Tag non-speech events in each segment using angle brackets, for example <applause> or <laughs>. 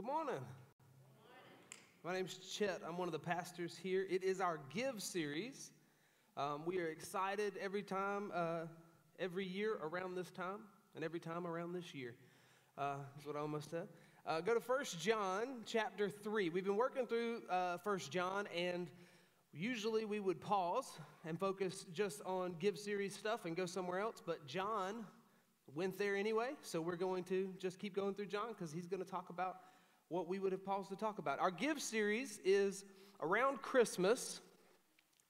Good morning. My name's Chet. I'm one of the pastors here. It is our Give series. Um, we are excited every time, uh, every year around this time, and every time around this year. Uh, is what I almost said. Uh, go to First John chapter 3. We've been working through uh, First John, and usually we would pause and focus just on Give series stuff and go somewhere else, but John went there anyway, so we're going to just keep going through John because he's going to talk about what we would have paused to talk about. Our Give series is around Christmas.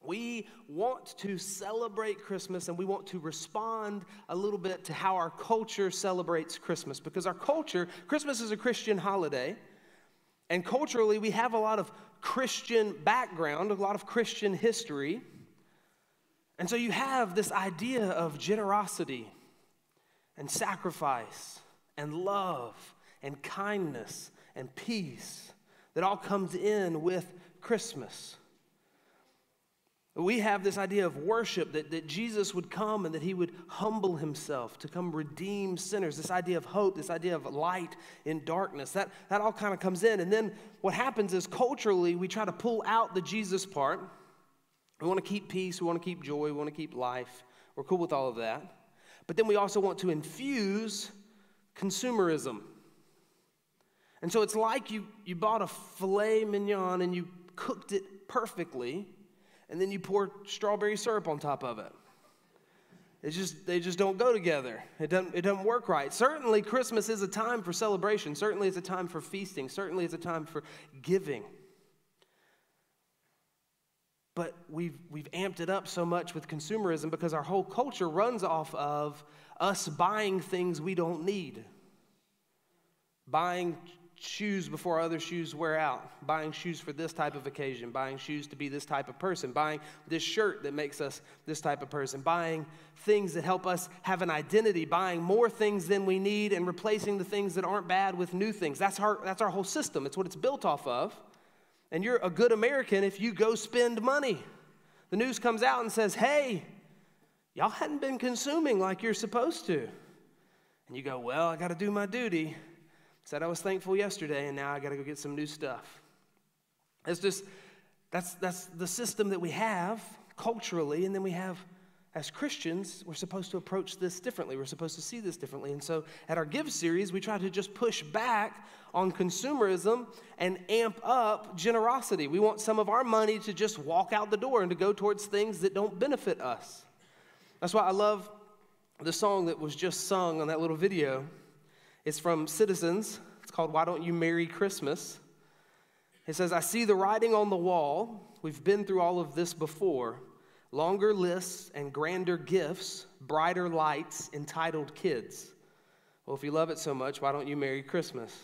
We want to celebrate Christmas and we want to respond a little bit to how our culture celebrates Christmas because our culture, Christmas is a Christian holiday, and culturally we have a lot of Christian background, a lot of Christian history. And so you have this idea of generosity and sacrifice and love and kindness and peace that all comes in with Christmas. We have this idea of worship that, that Jesus would come and that he would humble himself to come redeem sinners. This idea of hope, this idea of light in darkness, that, that all kind of comes in. And then what happens is culturally, we try to pull out the Jesus part. We want to keep peace, we want to keep joy, we want to keep life. We're cool with all of that. But then we also want to infuse consumerism. And so it's like you, you bought a filet mignon and you cooked it perfectly, and then you pour strawberry syrup on top of it. It's just, they just don't go together. It doesn't, it doesn't work right. Certainly, Christmas is a time for celebration. Certainly, it's a time for feasting. Certainly, it's a time for giving. But we've, we've amped it up so much with consumerism because our whole culture runs off of us buying things we don't need. Buying shoes before other shoes wear out, buying shoes for this type of occasion, buying shoes to be this type of person, buying this shirt that makes us this type of person, buying things that help us have an identity, buying more things than we need and replacing the things that aren't bad with new things. That's our, that's our whole system. It's what it's built off of. And you're a good American if you go spend money. The news comes out and says, hey, y'all hadn't been consuming like you're supposed to. And you go, well, I got to do my duty. Said I was thankful yesterday, and now I got to go get some new stuff. It's just, that's, that's the system that we have culturally, and then we have, as Christians, we're supposed to approach this differently. We're supposed to see this differently. And so at our Give series, we try to just push back on consumerism and amp up generosity. We want some of our money to just walk out the door and to go towards things that don't benefit us. That's why I love the song that was just sung on that little video. It's from Citizens. It's called Why Don't You Merry Christmas? It says, I see the writing on the wall. We've been through all of this before. Longer lists and grander gifts, brighter lights, entitled kids. Well, if you love it so much, why don't you Merry Christmas?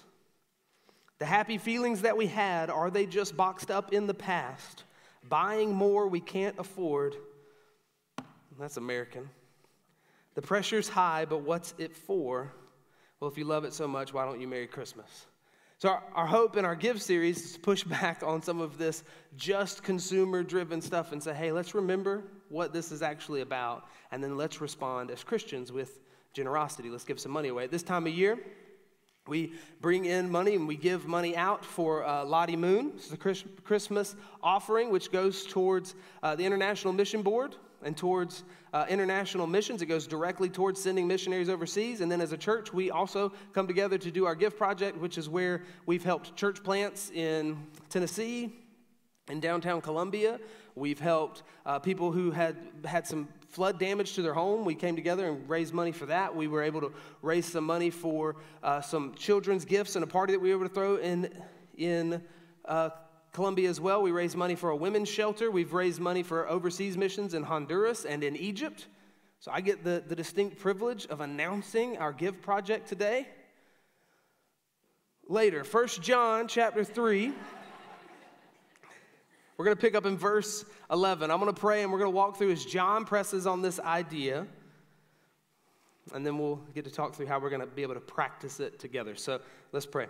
The happy feelings that we had, are they just boxed up in the past? Buying more we can't afford. That's American. The pressure's high, but what's it for? Well, if you love it so much, why don't you Merry Christmas? So, our, our hope in our Give series is to push <laughs> back on some of this just consumer driven stuff and say, hey, let's remember what this is actually about, and then let's respond as Christians with generosity. Let's give some money away. At this time of year, we bring in money and we give money out for uh, Lottie Moon. This is a Christmas offering, which goes towards uh, the International Mission Board and towards uh, international missions. It goes directly towards sending missionaries overseas. And then as a church, we also come together to do our gift project, which is where we've helped church plants in Tennessee, in downtown Columbia. We've helped uh, people who had had some flood damage to their home. We came together and raised money for that. We were able to raise some money for uh, some children's gifts and a party that we were able to throw in in uh, Colombia as well. We raised money for a women's shelter. We've raised money for overseas missions in Honduras and in Egypt. So I get the, the distinct privilege of announcing our Give project today. Later, 1 John chapter 3. We're going to pick up in verse 11. I'm going to pray and we're going to walk through as John presses on this idea. And then we'll get to talk through how we're going to be able to practice it together. So let's pray.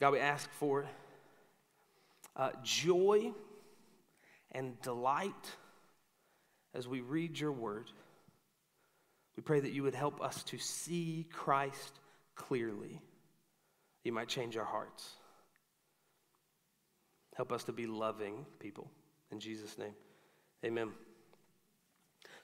God, we ask for it uh, joy and delight as we read your word. We pray that you would help us to see Christ clearly. You might change our hearts. Help us to be loving people. In Jesus' name, amen.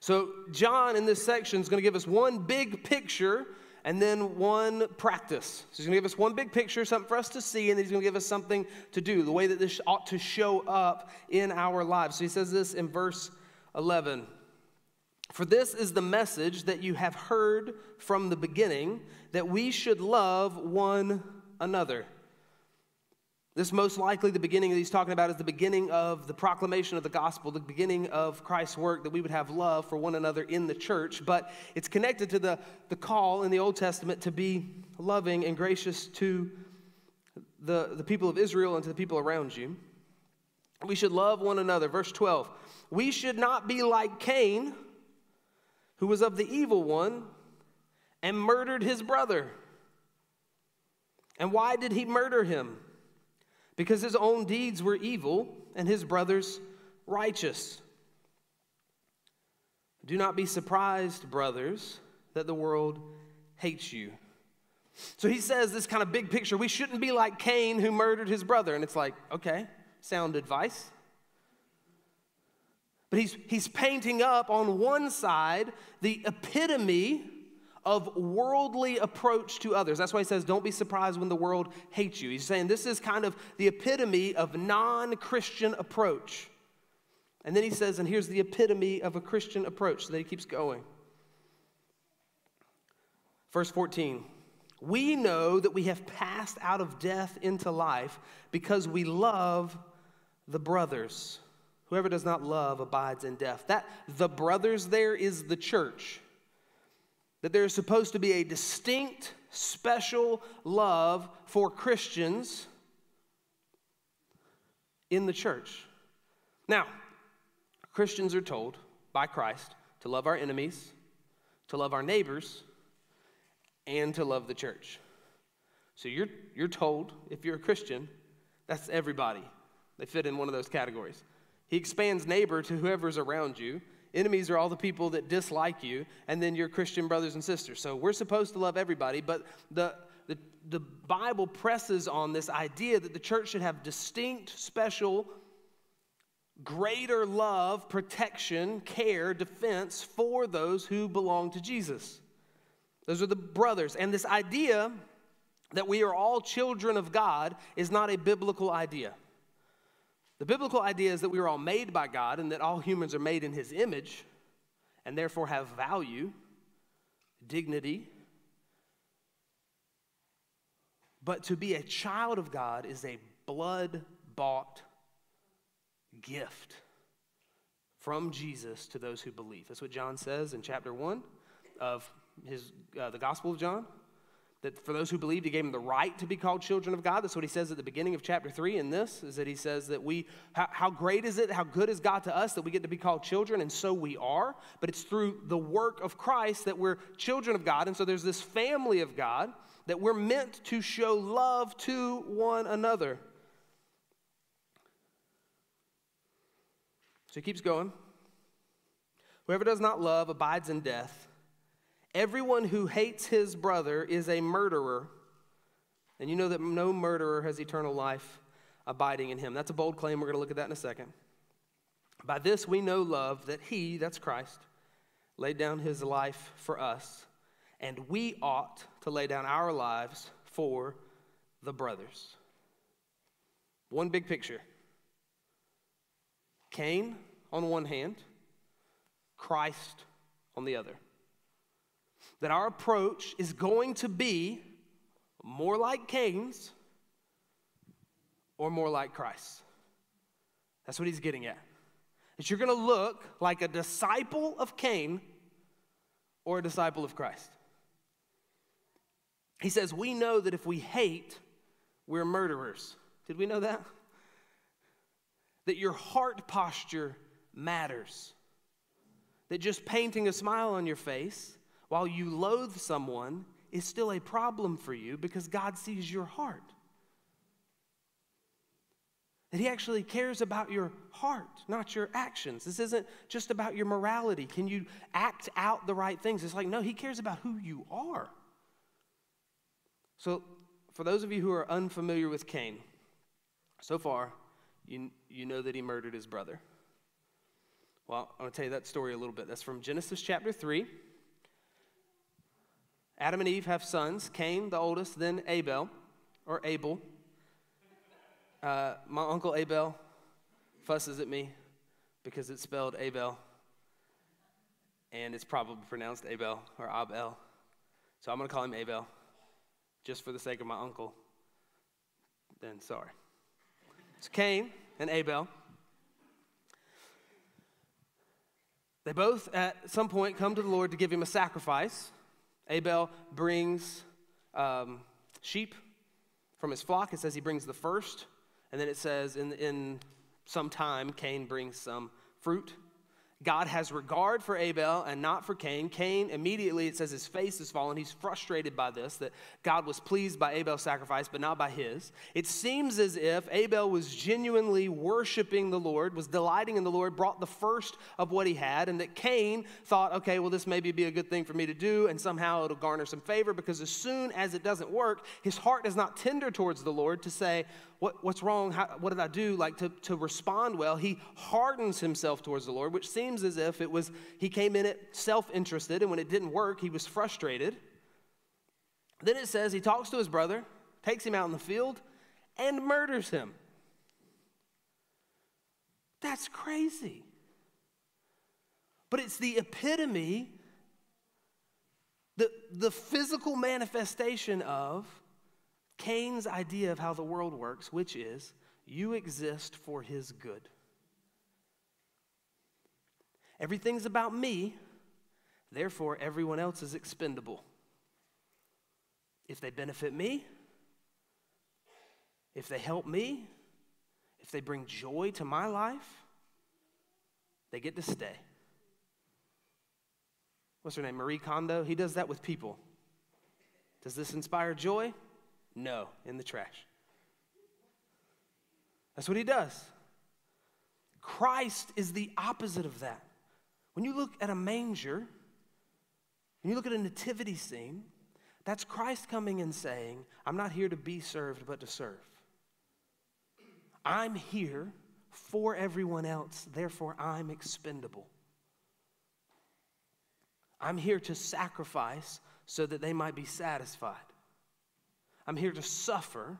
So, John in this section is going to give us one big picture and then one practice. So, he's going to give us one big picture, something for us to see, and then he's going to give us something to do, the way that this ought to show up in our lives. So, he says this in verse 11 For this is the message that you have heard from the beginning, that we should love one another. This most likely the beginning that he's talking about is the beginning of the proclamation of the gospel, the beginning of Christ's work, that we would have love for one another in the church. But it's connected to the, the call in the Old Testament to be loving and gracious to the, the people of Israel and to the people around you. We should love one another. Verse 12 We should not be like Cain, who was of the evil one and murdered his brother. And why did he murder him? Because his own deeds were evil and his brothers righteous. Do not be surprised, brothers, that the world hates you. So he says this kind of big picture we shouldn't be like Cain who murdered his brother. And it's like, okay, sound advice. But he's, he's painting up on one side the epitome of worldly approach to others. That's why he says, Don't be surprised when the world hates you. He's saying this is kind of the epitome of non Christian approach. And then he says, And here's the epitome of a Christian approach. So then he keeps going. Verse 14 We know that we have passed out of death into life because we love the brothers. Whoever does not love abides in death. That the brothers there is the church that there is supposed to be a distinct, special love for Christians in the church. Now, Christians are told by Christ to love our enemies, to love our neighbors, and to love the church. So you're, you're told, if you're a Christian, that's everybody. They fit in one of those categories. He expands neighbor to whoever's around you. Enemies are all the people that dislike you, and then your Christian brothers and sisters. So we're supposed to love everybody, but the, the, the Bible presses on this idea that the church should have distinct, special, greater love, protection, care, defense for those who belong to Jesus. Those are the brothers. And this idea that we are all children of God is not a biblical idea. The biblical idea is that we are all made by God and that all humans are made in His image and therefore have value, dignity. But to be a child of God is a blood bought gift from Jesus to those who believe. That's what John says in chapter 1 of his, uh, the Gospel of John that for those who believed, he gave them the right to be called children of God. That's what he says at the beginning of chapter 3 in this, is that he says that we, how, how, great is it, how good is God to us that we get to be called children, and so we are. But it's through the work of Christ that we're children of God. And so there's this family of God that we're meant to show love to one another. So he keeps going. Whoever does not love abides in death. Everyone who hates his brother is a murderer. And you know that no murderer has eternal life abiding in him. That's a bold claim. We're going to look at that in a second. By this we know love, that he, that's Christ, laid down his life for us, and we ought to lay down our lives for the brothers. One big picture Cain on one hand, Christ on the other that our approach is going to be more like Cain's or more like Christ. That's what he's getting at. That you're going to look like a disciple of Cain or a disciple of Christ. He says, We know that if we hate, we're murderers. Did we know that? That your heart posture matters. That just painting a smile on your face while you loathe someone is still a problem for you because God sees your heart. That He actually cares about your heart, not your actions. This isn't just about your morality. Can you act out the right things? It's like, no, He cares about who you are. So, for those of you who are unfamiliar with Cain, so far, you, you know that he murdered his brother. Well, I'm going to tell you that story a little bit. That's from Genesis chapter 3. Adam and Eve have sons Cain, the oldest, then Abel, or Abel. Uh, my uncle Abel fusses at me because it's spelled Abel, and it's probably pronounced Abel or Abel. So I'm going to call him Abel just for the sake of my uncle. Then sorry. It's Cain and Abel. They both, at some point, come to the Lord to give him a sacrifice. Abel brings um, sheep from his flock. It says he brings the first. And then it says in, in some time, Cain brings some fruit. God has regard for Abel and not for Cain. Cain, immediately, it says his face is fallen. He's frustrated by this, that God was pleased by Abel's sacrifice, but not by his. It seems as if Abel was genuinely worshiping the Lord, was delighting in the Lord, brought the first of what he had, and that Cain thought, okay, well, this maybe be a good thing for me to do, and somehow it'll garner some favor, because as soon as it doesn't work, his heart is not tender towards the Lord to say, what, what's wrong? How, what did I do? Like to, to respond well, he hardens himself towards the Lord, which seems as if it was, he came in it self interested, and when it didn't work, he was frustrated. Then it says he talks to his brother, takes him out in the field, and murders him. That's crazy. But it's the epitome, the, the physical manifestation of Cain's idea of how the world works, which is you exist for his good. Everything's about me, therefore, everyone else is expendable. If they benefit me, if they help me, if they bring joy to my life, they get to stay. What's her name? Marie Kondo? He does that with people. Does this inspire joy? No, in the trash. That's what he does. Christ is the opposite of that. When you look at a manger, when you look at a nativity scene, that's Christ coming and saying, I'm not here to be served, but to serve. I'm here for everyone else, therefore I'm expendable. I'm here to sacrifice so that they might be satisfied. I'm here to suffer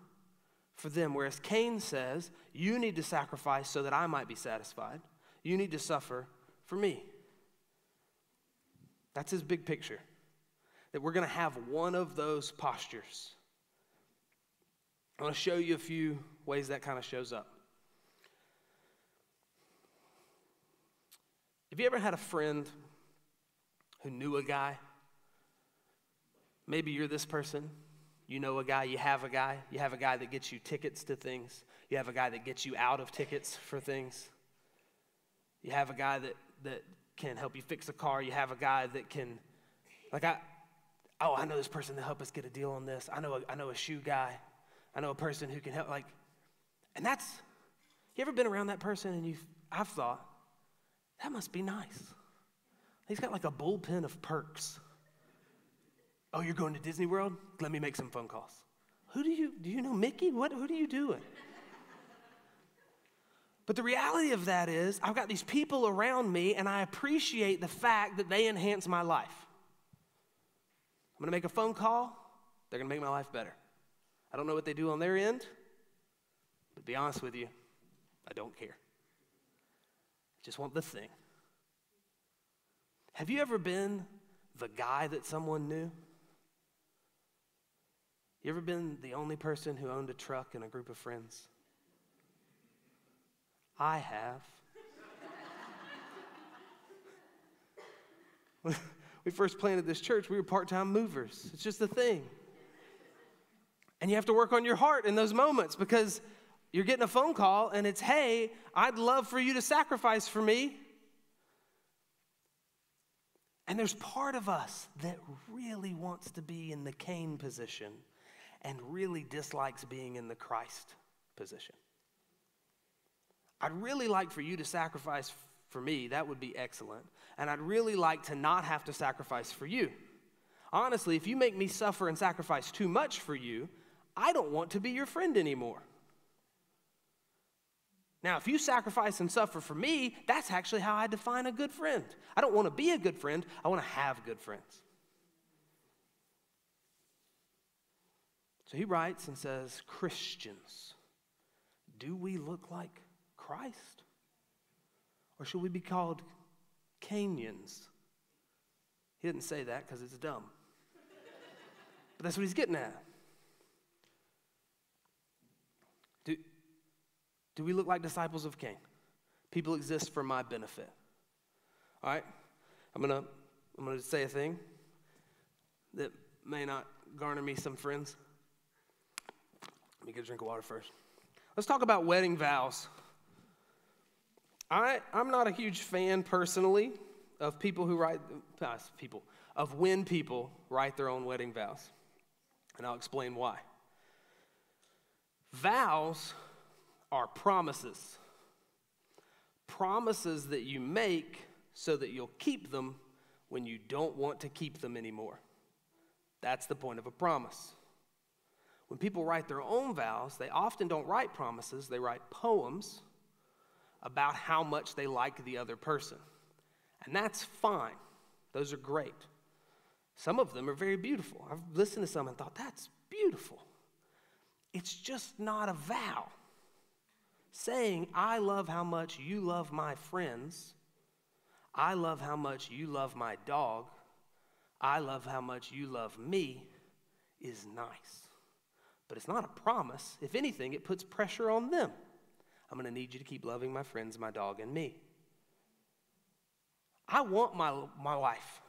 for them. Whereas Cain says, You need to sacrifice so that I might be satisfied. You need to suffer for me. That's his big picture. That we're going to have one of those postures. I want to show you a few ways that kind of shows up. Have you ever had a friend who knew a guy? Maybe you're this person. You know a guy, you have a guy, you have a guy that gets you tickets to things, you have a guy that gets you out of tickets for things, you have a guy that, that can help you fix a car, you have a guy that can, like, I, oh, I know this person to help us get a deal on this. I know a, I know a shoe guy, I know a person who can help, like, and that's, you ever been around that person and you've, I've thought, that must be nice. He's got like a bullpen of perks. Oh, you're going to Disney World? Let me make some phone calls. Who do you do you know Mickey? What who are you doing? But the reality of that is, I've got these people around me, and I appreciate the fact that they enhance my life. I'm gonna make a phone call, they're gonna make my life better. I don't know what they do on their end, but be honest with you, I don't care. I just want the thing. Have you ever been the guy that someone knew? You ever been the only person who owned a truck in a group of friends? I have. <laughs> we first planted this church, we were part time movers. It's just a thing. And you have to work on your heart in those moments because you're getting a phone call and it's, hey, I'd love for you to sacrifice for me. And there's part of us that really wants to be in the Cain position and really dislikes being in the Christ position. I'd really like for you to sacrifice for me. That would be excellent. And I'd really like to not have to sacrifice for you. Honestly, if you make me suffer and sacrifice too much for you, I don't want to be your friend anymore. Now, if you sacrifice and suffer for me, that's actually how I define a good friend. I don't want to be a good friend, I want to have good friends. So he writes and says, Christians, do we look like Christ? Or should we be called Canyons? He didn't say that because it's dumb. <laughs> but that's what he's getting at. Do, do we look like disciples of Cain? People exist for my benefit. All right? I'm going to I'm going to say a thing that may not garner me some friends. Let me get a drink of water first. Let's talk about wedding vows. I, I'm not a huge fan personally of people who write, uh, people, of when people write their own wedding vows. And I'll explain why. Vows are promises. Promises that you make so that you'll keep them when you don't want to keep them anymore. That's the point of a promise. When people write their own vows, they often don't write promises, they write poems about how much they like the other person. And that's fine, those are great. Some of them are very beautiful. I've listened to some and thought, that's beautiful. It's just not a vow. Saying, I love how much you love my friends, I love how much you love my dog, I love how much you love me, is nice but it's not a promise. If anything, it puts pressure on them. I'm going to need you to keep loving my friends, my dog, and me. I want my, my wife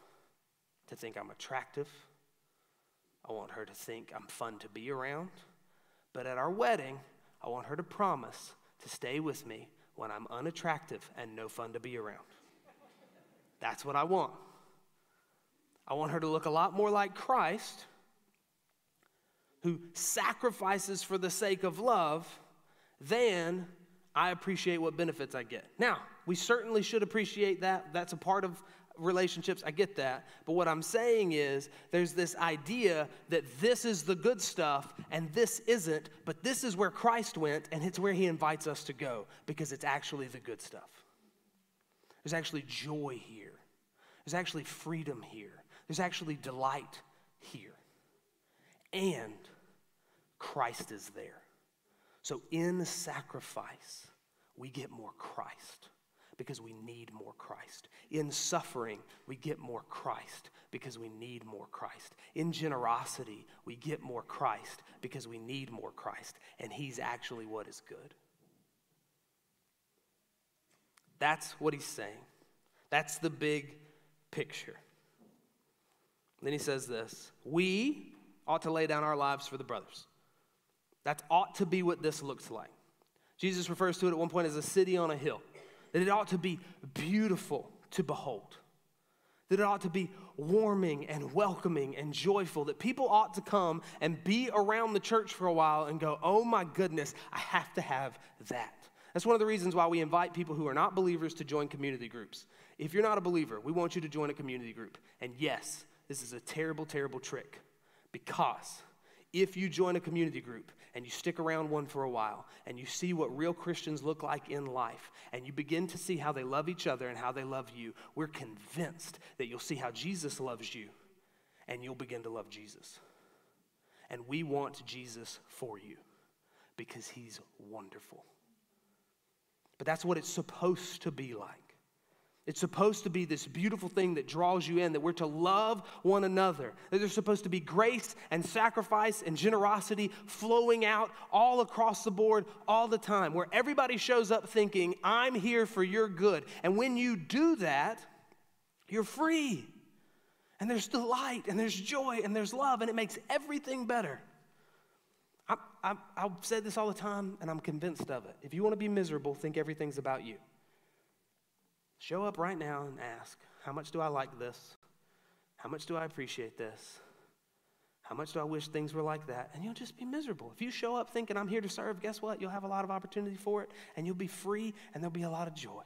to think I'm attractive. I want her to think I'm fun to be around. But at our wedding, I want her to promise to stay with me when I'm unattractive and no fun to be around. That's what I want. I want her to look a lot more like Christ who sacrifices for the sake of love, then I appreciate what benefits I get. Now, we certainly should appreciate that. That's a part of relationships. I get that. But what I'm saying is there's this idea that this is the good stuff and this isn't, but this is where Christ went and it's where he invites us to go because it's actually the good stuff. There's actually joy here, there's actually freedom here, there's actually delight here. And Christ is there. So in sacrifice, we get more Christ because we need more Christ. In suffering, we get more Christ because we need more Christ. In generosity, we get more Christ because we need more Christ. And He's actually what is good. That's what He's saying. That's the big picture. then He says this We ought to lay down our lives for the brothers. That ought to be what this looks like. Jesus refers to it at one point as a city on a hill, that it ought to be beautiful to behold, that it ought to be warming and welcoming and joyful, that people ought to come and be around the church for a while and go, oh my goodness, I have to have that. That's one of the reasons why we invite people who are not believers to join community groups. If you're not a believer, we want you to join a community group. And yes, this is a terrible, terrible trick because if you join a community group and you stick around one for a while and you see what real Christians look like in life and you begin to see how they love each other and how they love you, we're convinced that you'll see how Jesus loves you and you'll begin to love Jesus. And we want Jesus for you because he's wonderful. But that's what it's supposed to be like. It's supposed to be this beautiful thing that draws you in, that we're to love one another, that there's supposed to be grace and sacrifice and generosity flowing out all across the board all the time, where everybody shows up thinking, I'm here for your good. And when you do that, you're free. And there's delight, and there's joy, and there's love, and it makes everything better. I, I, I've said this all the time, and I'm convinced of it. If you want to be miserable, think everything's about you. Show up right now and ask, How much do I like this? How much do I appreciate this? How much do I wish things were like that? And you'll just be miserable. If you show up thinking, I'm here to serve, guess what? You'll have a lot of opportunity for it, and you'll be free, and there'll be a lot of joy.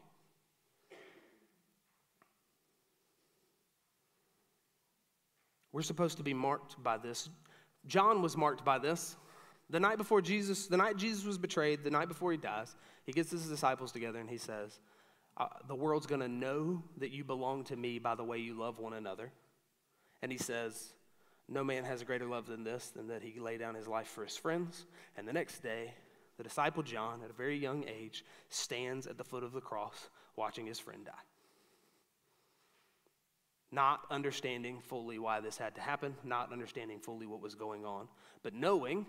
We're supposed to be marked by this. John was marked by this. The night before Jesus, the night Jesus was betrayed, the night before he dies, he gets his disciples together and he says, uh, The world's going to know that you belong to me by the way you love one another. And he says, No man has a greater love than this, than that he lay down his life for his friends. And the next day, the disciple John, at a very young age, stands at the foot of the cross watching his friend die. Not understanding fully why this had to happen, not understanding fully what was going on, but knowing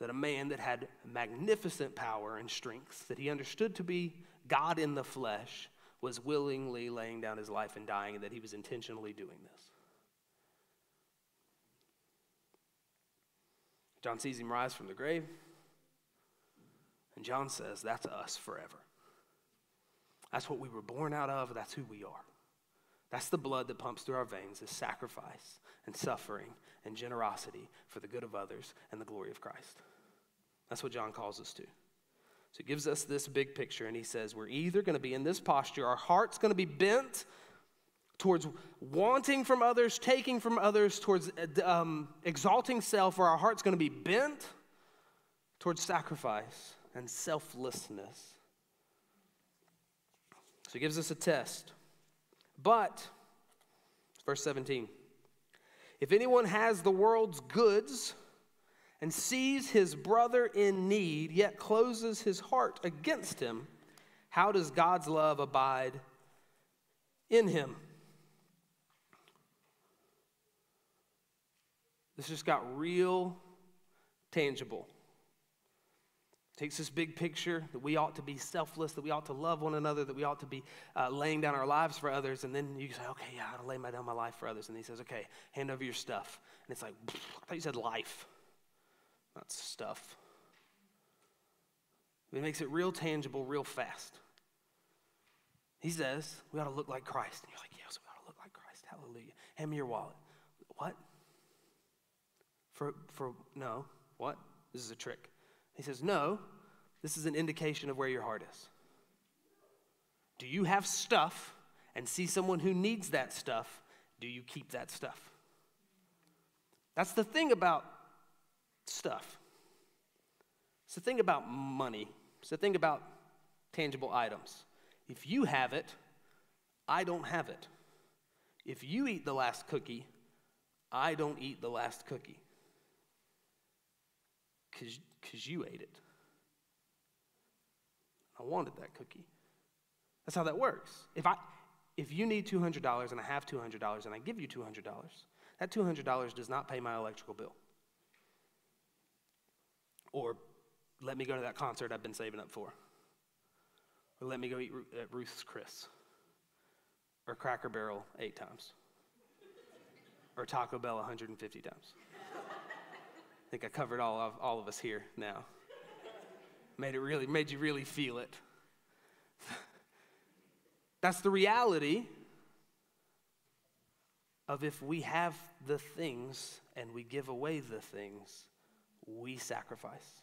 that a man that had magnificent power and strength, that he understood to be God in the flesh, was willingly laying down his life and dying, and that he was intentionally doing this. John sees him rise from the grave, and John says, That's us forever. That's what we were born out of, that's who we are. That's the blood that pumps through our veins is sacrifice and suffering and generosity for the good of others and the glory of Christ. That's what John calls us to. So he gives us this big picture, and he says, We're either going to be in this posture, our heart's going to be bent towards wanting from others, taking from others, towards um, exalting self, or our heart's going to be bent towards sacrifice and selflessness. So he gives us a test. But, verse 17, if anyone has the world's goods, and sees his brother in need, yet closes his heart against him, how does God's love abide in him? This just got real tangible. Takes this big picture that we ought to be selfless, that we ought to love one another, that we ought to be uh, laying down our lives for others. And then you say, okay, yeah, I ought to lay down my life for others. And he says, okay, hand over your stuff. And it's like, I thought you said life not stuff. He makes it real tangible, real fast. He says, we ought to look like Christ. And you're like, yes, we ought to look like Christ. Hallelujah. Hand me your wallet. What? For, for, no. What? This is a trick. He says, no, this is an indication of where your heart is. Do you have stuff and see someone who needs that stuff? Do you keep that stuff? That's the thing about stuff. It's the thing about money, it's the thing about tangible items. If you have it, I don't have it. If you eat the last cookie, I don't eat the last cookie. Because you ate it. I wanted that cookie. That's how that works. If, I, if you need $200 and I have $200 and I give you $200, that $200 does not pay my electrical bill. Or let me go to that concert I've been saving up for. Or let me go eat at Ruth's Chris. Or Cracker Barrel eight times. Or Taco Bell 150 times. I think I covered all of, all of us here now. Made it really, made you really feel it. <laughs> That's the reality of if we have the things and we give away the things we sacrifice.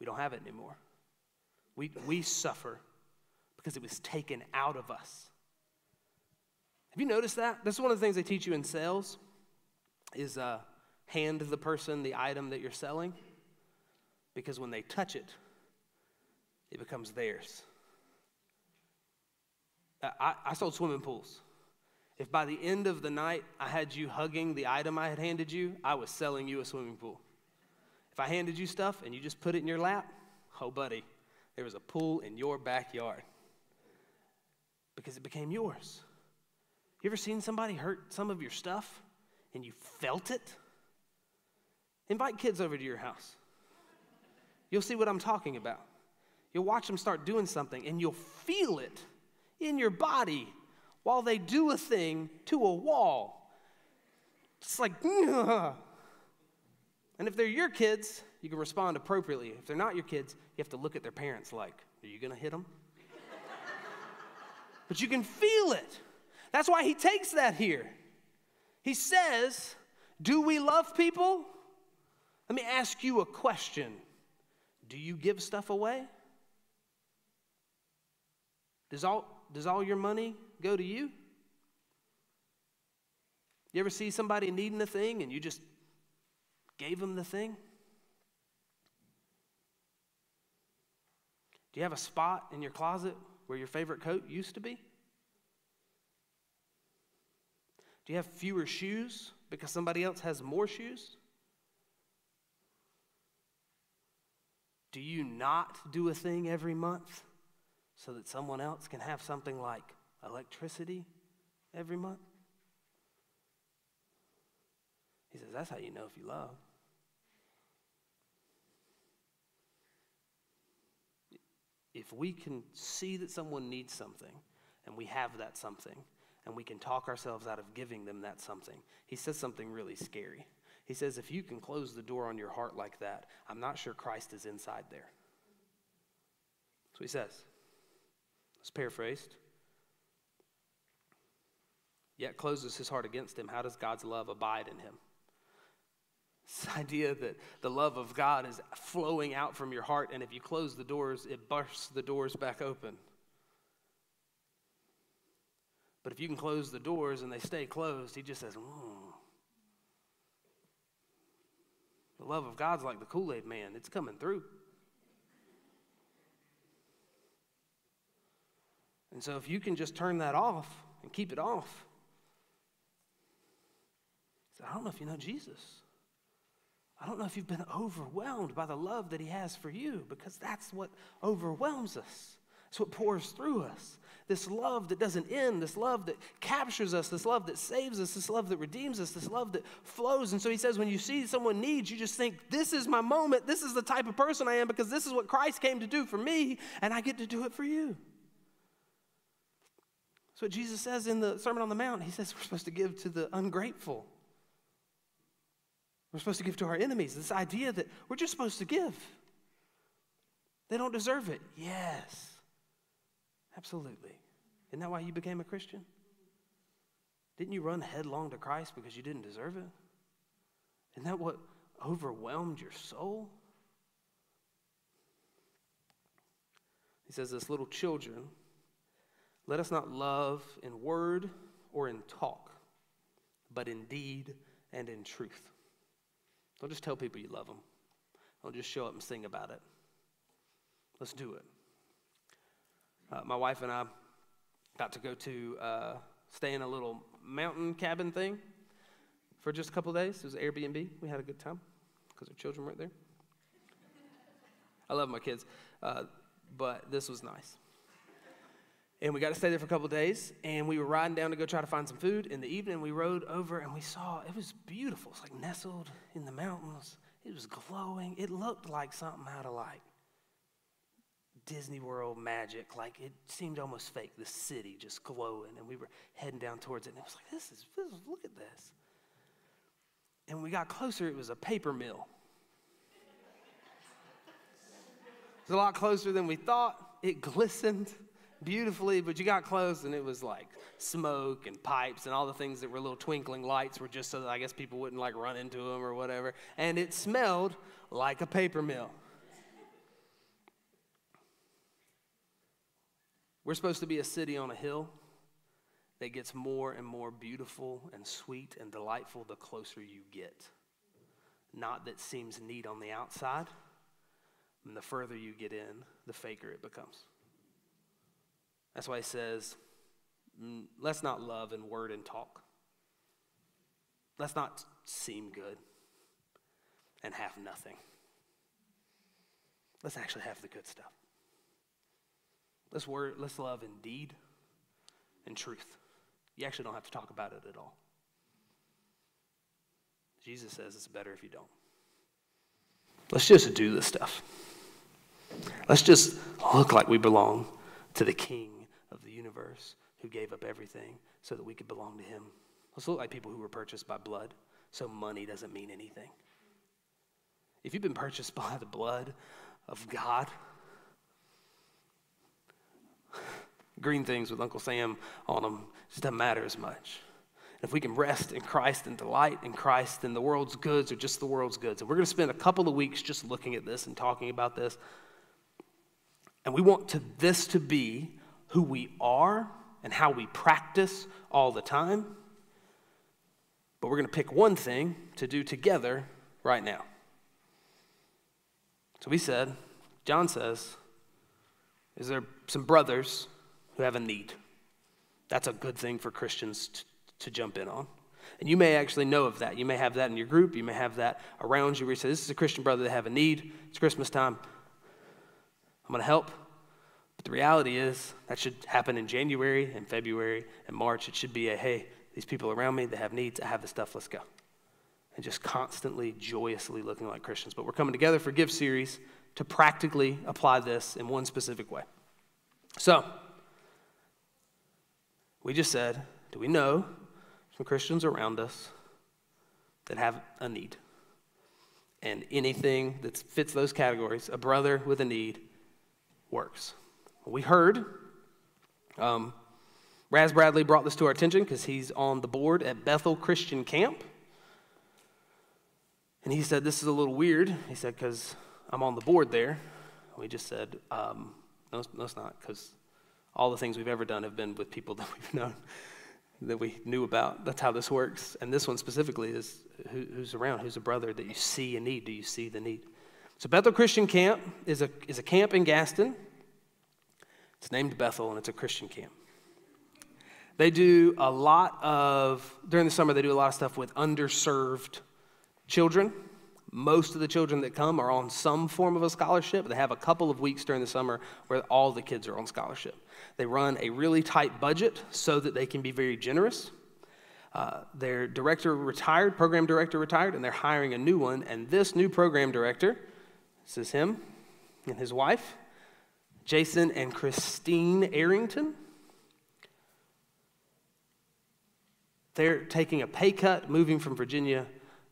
We don't have it anymore. We, we suffer because it was taken out of us. Have you noticed that? This is one of the things they teach you in sales is uh, hand the person the item that you're selling because when they touch it, it becomes theirs. I, I sold swimming pools. If by the end of the night I had you hugging the item I had handed you, I was selling you a swimming pool. If I handed you stuff and you just put it in your lap, oh, buddy, there was a pool in your backyard because it became yours. You ever seen somebody hurt some of your stuff and you felt it? Invite kids over to your house. You'll see what I'm talking about. You'll watch them start doing something and you'll feel it in your body while they do a thing to a wall. It's like. <laughs> And if they're your kids, you can respond appropriately. If they're not your kids, you have to look at their parents like, are you going to hit them? <laughs> but you can feel it. That's why he takes that here. He says, Do we love people? Let me ask you a question Do you give stuff away? Does all, does all your money go to you? You ever see somebody needing a thing and you just gave him the thing? Do you have a spot in your closet where your favorite coat used to be? Do you have fewer shoes because somebody else has more shoes? Do you not do a thing every month so that someone else can have something like electricity every month? He says, That's how you know if you love. If we can see that someone needs something and we have that something and we can talk ourselves out of giving them that something, he says something really scary. He says, If you can close the door on your heart like that, I'm not sure Christ is inside there. So he says. It's paraphrased. Yet closes his heart against him. How does God's love abide in him? This idea that the love of God is flowing out from your heart, and if you close the doors, it bursts the doors back open. But if you can close the doors and they stay closed, he just says, mm. The love of God's like the Kool Aid man, it's coming through. And so if you can just turn that off and keep it off, I don't know if you know Jesus. I don't know if you've been overwhelmed by the love that he has for you because that's what overwhelms us. It's what pours through us. This love that doesn't end, this love that captures us, this love that saves us, this love that redeems us, this love that flows. And so he says, when you see someone needs, you just think, this is my moment. This is the type of person I am because this is what Christ came to do for me, and I get to do it for you. That's what Jesus says in the Sermon on the Mount. He says we're supposed to give to the ungrateful. We're supposed to give to our enemies. This idea that we're just supposed to give. They don't deserve it. Yes. Absolutely. Isn't that why you became a Christian? Didn't you run headlong to Christ because you didn't deserve it? Isn't that what overwhelmed your soul? He says, This little children, let us not love in word or in talk, but in deed and in truth. Don't just tell people you love them, don't just show up and sing about it. Let's do it. Uh, my wife and I got to go to uh, stay in a little mountain cabin thing for just a couple days. It was Airbnb. We had a good time because our children weren't there. I love my kids, uh, but this was nice. And we got to stay there for a couple days, and we were riding down to go try to find some food. In the evening, we rode over and we saw it was beautiful. It's like nestled in the mountains. It was glowing. It looked like something out of like Disney World magic. Like it seemed almost fake, the city just glowing. And we were heading down towards it. And it was like, this is, this is look at this. And when we got closer, it was a paper mill. It was a lot closer than we thought. It glistened beautifully, but you got close and it was like smoke and pipes and all the things that were little twinkling lights were just so that I guess people wouldn't like run into them or whatever. And it smelled like a paper mill. We're supposed to be a city on a hill that gets more and more beautiful and sweet and delightful the closer you get. Not that seems neat on the outside. And the further you get in, the faker it becomes. That's why he says, mm, let's not love in word and talk. Let's not seem good and have nothing. Let's actually have the good stuff. Let's, word, let's love in deed and truth. You actually don't have to talk about it at all. Jesus says it's better if you don't. Let's just do this stuff. Let's just look like we belong to the King universe who gave up everything so that we could belong to Him. Let's look like people who were purchased by blood so money doesn't mean anything. If you've been purchased <laughs> by the blood of God, green things with Uncle Sam on them just doesn't matter as much. If we can rest in Christ and delight in Christ, then the world's goods are just the world's goods. And we're going to spend a couple of weeks just looking at this and talking about this. And we want to, this to be who we are and how we practice all the time. But we're going to pick one thing to do together right now. So we said, John says, is there some brothers who have a need. That's a good thing for Christians to, to jump in on. And you may actually know of that. You may have that in your group. You may have that around you where you say, This is a Christian brother that have a need. It's Christmas time. I'm going to help. But the reality is, that should happen in January and February and March. It should be a, hey, these people around me, they have needs, I have the stuff, let's go. And just constantly, joyously looking like Christians. But we're coming together for Give Series to practically apply this in one specific way. So, we just said, do we know some Christians around us that have a need? And anything that fits those categories, a brother with a need, works. We heard um, Raz Bradley brought this to our attention because he's on the board at Bethel Christian Camp. And he said, This is a little weird. He said, Because I'm on the board there. We just said, um, no, no, it's not, because all the things we've ever done have been with people <laughs> that we've known, that we knew about. That's how this works. And this one specifically is who, who's around, who's a brother that you see a need. Do you see the need? So, Bethel Christian Camp is a, is a camp in Gaston. It's named Bethel, and it's a Christian camp. They do a lot of, during the summer, they do a lot of stuff with underserved children. Most of the children that come are on some form of a scholarship. They have a couple of weeks during the summer where all the kids are on scholarship. They run a really tight budget so that they can be very generous. Uh, their director retired, program director retired, and they're hiring a new one. And this new program director, this is him and his wife, Jason and Christine Arrington. They're taking a pay cut, moving from Virginia.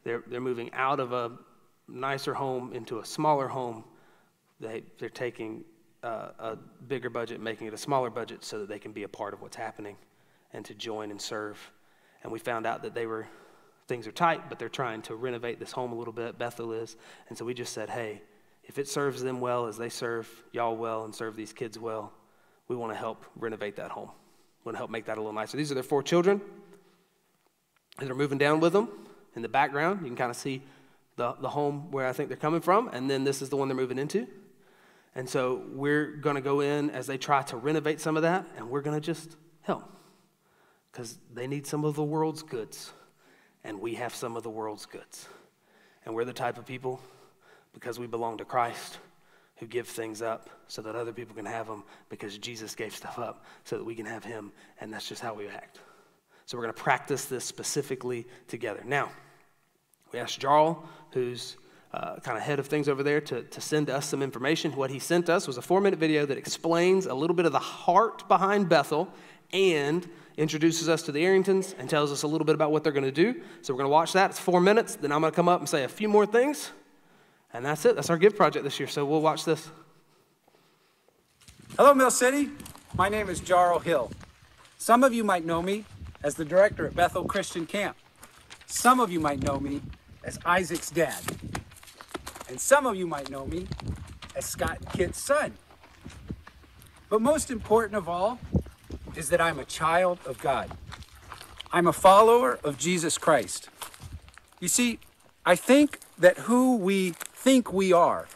They're, they're moving out of a nicer home into a smaller home. They, they're taking uh, a bigger budget, making it a smaller budget so that they can be a part of what's happening and to join and serve. And we found out that they were, things are tight, but they're trying to renovate this home a little bit. Bethel is. And so we just said, hey, if it serves them well as they serve y'all well and serve these kids well, we want to help renovate that home. We want to help make that a little nicer. These are their four children. They're moving down with them in the background. You can kind of see the, the home where I think they're coming from, and then this is the one they're moving into. And so we're going to go in as they try to renovate some of that, and we're going to just help because they need some of the world's goods, and we have some of the world's goods. And we're the type of people, because we belong to Christ, who give things up so that other people can have them because Jesus gave stuff up so that we can have Him, and that's just how we act. So we're going to practice this specifically together. Now, we asked Jarl, who's uh, kind of head of things over there, to, to send us some information. What he sent us was a four minute video that explains a little bit of the heart behind Bethel and introduces us to the Arringtons and tells us a little bit about what they're going to do. So we're going to watch that. It's four minutes. Then I'm going to come up and say a few more things. And that's it. That's our gift project this year. So we'll watch this. Hello, Mill City. My name is Jarl Hill. Some of you might know me as the director at Bethel Christian Camp. Some of you might know me as Isaac's dad. And some of you might know me as Scott Kit's son. But most important of all is that I'm a child of God. I'm a follower of Jesus Christ. You see, I think that who we think we are,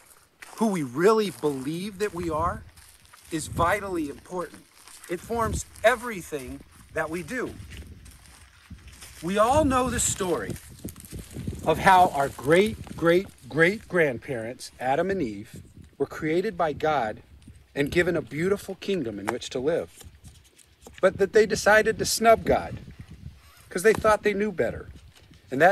who we really believe that we are, is vitally important. It forms everything that we do. We all know the story of how our great, great, great grandparents, Adam and Eve, were created by God and given a beautiful kingdom in which to live. But that they decided to snub God because they thought they knew better.